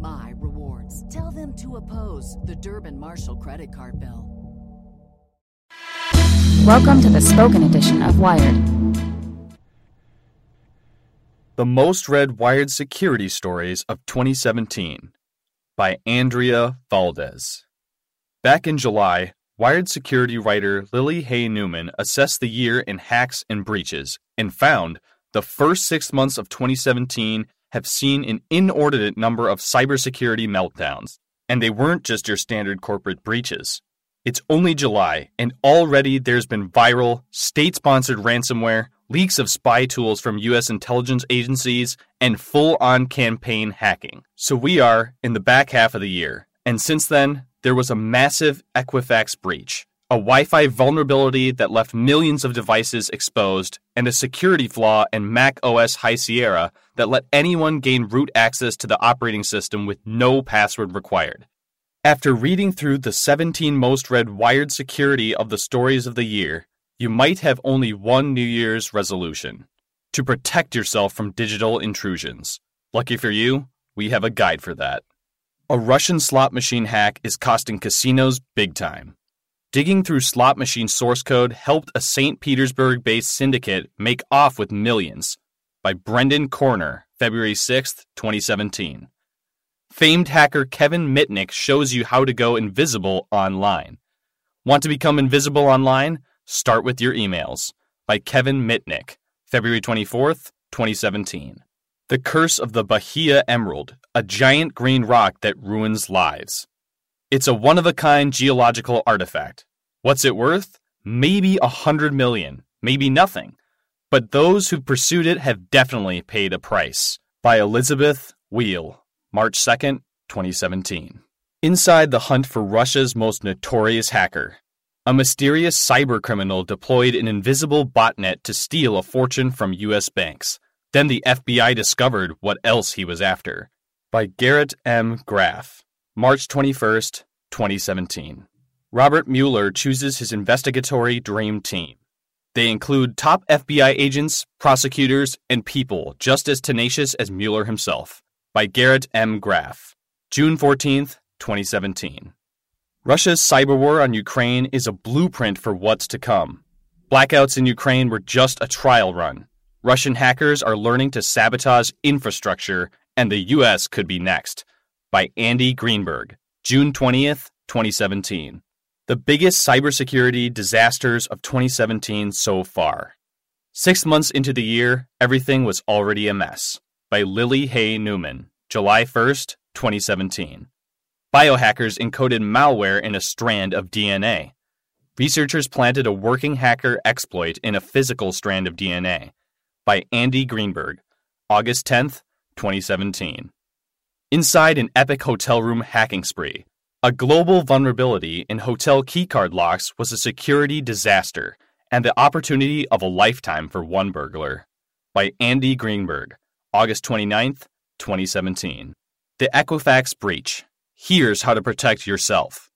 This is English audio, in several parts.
my rewards. Tell them to oppose the Durbin Marshall credit card bill. Welcome to the spoken edition of Wired. The most read Wired security stories of 2017 by Andrea Valdez. Back in July, Wired security writer Lily Hay Newman assessed the year in hacks and breaches and found the first six months of 2017 have seen an inordinate number of cybersecurity meltdowns. And they weren't just your standard corporate breaches. It's only July, and already there's been viral, state sponsored ransomware, leaks of spy tools from U.S. intelligence agencies, and full on campaign hacking. So we are in the back half of the year, and since then, there was a massive Equifax breach, a Wi Fi vulnerability that left millions of devices exposed, and a security flaw in Mac OS High Sierra that let anyone gain root access to the operating system with no password required. After reading through the 17 most read Wired security of the stories of the year, you might have only one New Year's resolution to protect yourself from digital intrusions. Lucky for you, we have a guide for that. A Russian slot machine hack is costing casinos big time. Digging through slot machine source code helped a St. Petersburg based syndicate make off with millions. By Brendan Koerner, February 6, 2017. Famed hacker Kevin Mitnick shows you how to go invisible online. Want to become invisible online? Start with your emails. By Kevin Mitnick, February 24th, 2017. The Curse of the Bahia Emerald, a giant green rock that ruins lives. It's a one of a kind geological artifact. What's it worth? Maybe a hundred million, maybe nothing. But those who pursued it have definitely paid a price. By Elizabeth Weil. March 2nd, 2017. Inside the hunt for Russia's most notorious hacker, a mysterious cybercriminal deployed an invisible botnet to steal a fortune from U.S. banks. Then the FBI discovered what else he was after. By Garrett M. Graff, March 21st, 2017. Robert Mueller chooses his investigatory dream team. They include top FBI agents, prosecutors, and people just as tenacious as Mueller himself by Garrett M. Graff. June 14, 2017. Russia's cyber war on Ukraine is a blueprint for what's to come. Blackouts in Ukraine were just a trial run. Russian hackers are learning to sabotage infrastructure, and the U.S. could be next. By Andy Greenberg. June 20th, 2017. The biggest cybersecurity disasters of 2017 so far. Six months into the year, everything was already a mess by Lily Hay Newman, July 1st, 2017. Biohackers encoded malware in a strand of DNA. Researchers planted a working hacker exploit in a physical strand of DNA. By Andy Greenberg, August 10th, 2017. Inside an epic hotel room hacking spree, a global vulnerability in hotel keycard locks was a security disaster and the opportunity of a lifetime for one burglar. By Andy Greenberg, August 29th, 2017. The Equifax Breach. Here's how to protect yourself.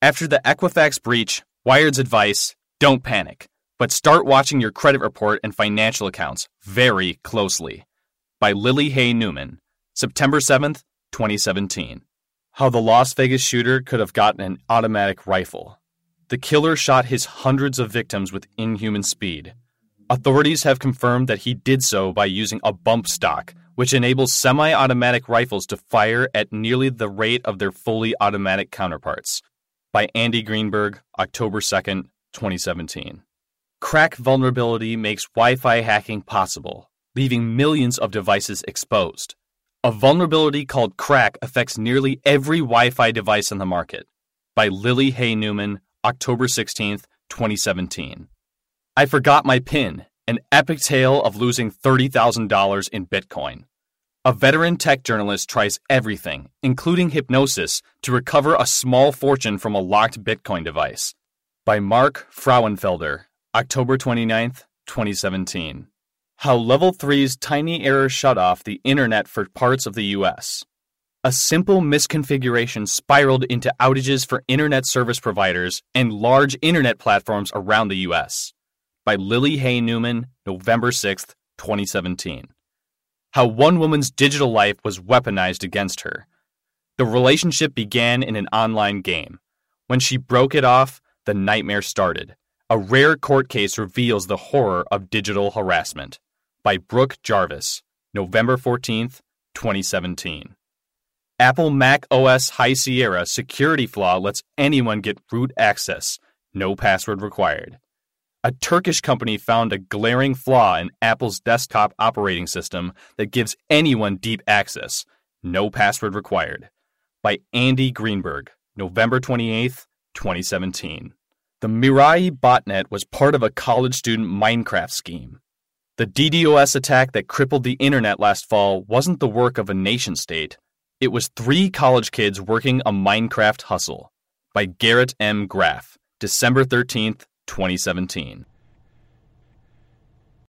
After the Equifax breach, Wired's advice don't panic, but start watching your credit report and financial accounts very closely. By Lily Hay Newman, September 7th, 2017. How the Las Vegas shooter could have gotten an automatic rifle. The killer shot his hundreds of victims with inhuman speed. Authorities have confirmed that he did so by using a bump stock, which enables semi automatic rifles to fire at nearly the rate of their fully automatic counterparts. By Andy Greenberg, October 2nd, 2017. KRACK vulnerability makes Wi Fi hacking possible, leaving millions of devices exposed. A vulnerability called KRACK affects nearly every Wi Fi device on the market. By Lily Hay Newman, October 16th, 2017. I forgot my PIN, an epic tale of losing $30,000 in Bitcoin. A veteran tech journalist tries everything, including hypnosis, to recover a small fortune from a locked Bitcoin device. By Mark Frauenfelder, October 29th, 2017. How Level 3's tiny error shut off the internet for parts of the US. A simple misconfiguration spiraled into outages for internet service providers and large internet platforms around the US. By Lily Hay Newman, November 6th, 2017. How one woman's digital life was weaponized against her. The relationship began in an online game. When she broke it off, the nightmare started. A rare court case reveals the horror of digital harassment. By Brooke Jarvis, November 14th, 2017. Apple Mac OS High Sierra security flaw lets anyone get root access, no password required. A Turkish company found a glaring flaw in Apple's desktop operating system that gives anyone deep access, no password required. By Andy Greenberg, November 28th, 2017. The Mirai botnet was part of a college student Minecraft scheme. The DDoS attack that crippled the internet last fall wasn't the work of a nation state, it was three college kids working a Minecraft hustle by Garrett M. Graff, December 13th, 2017.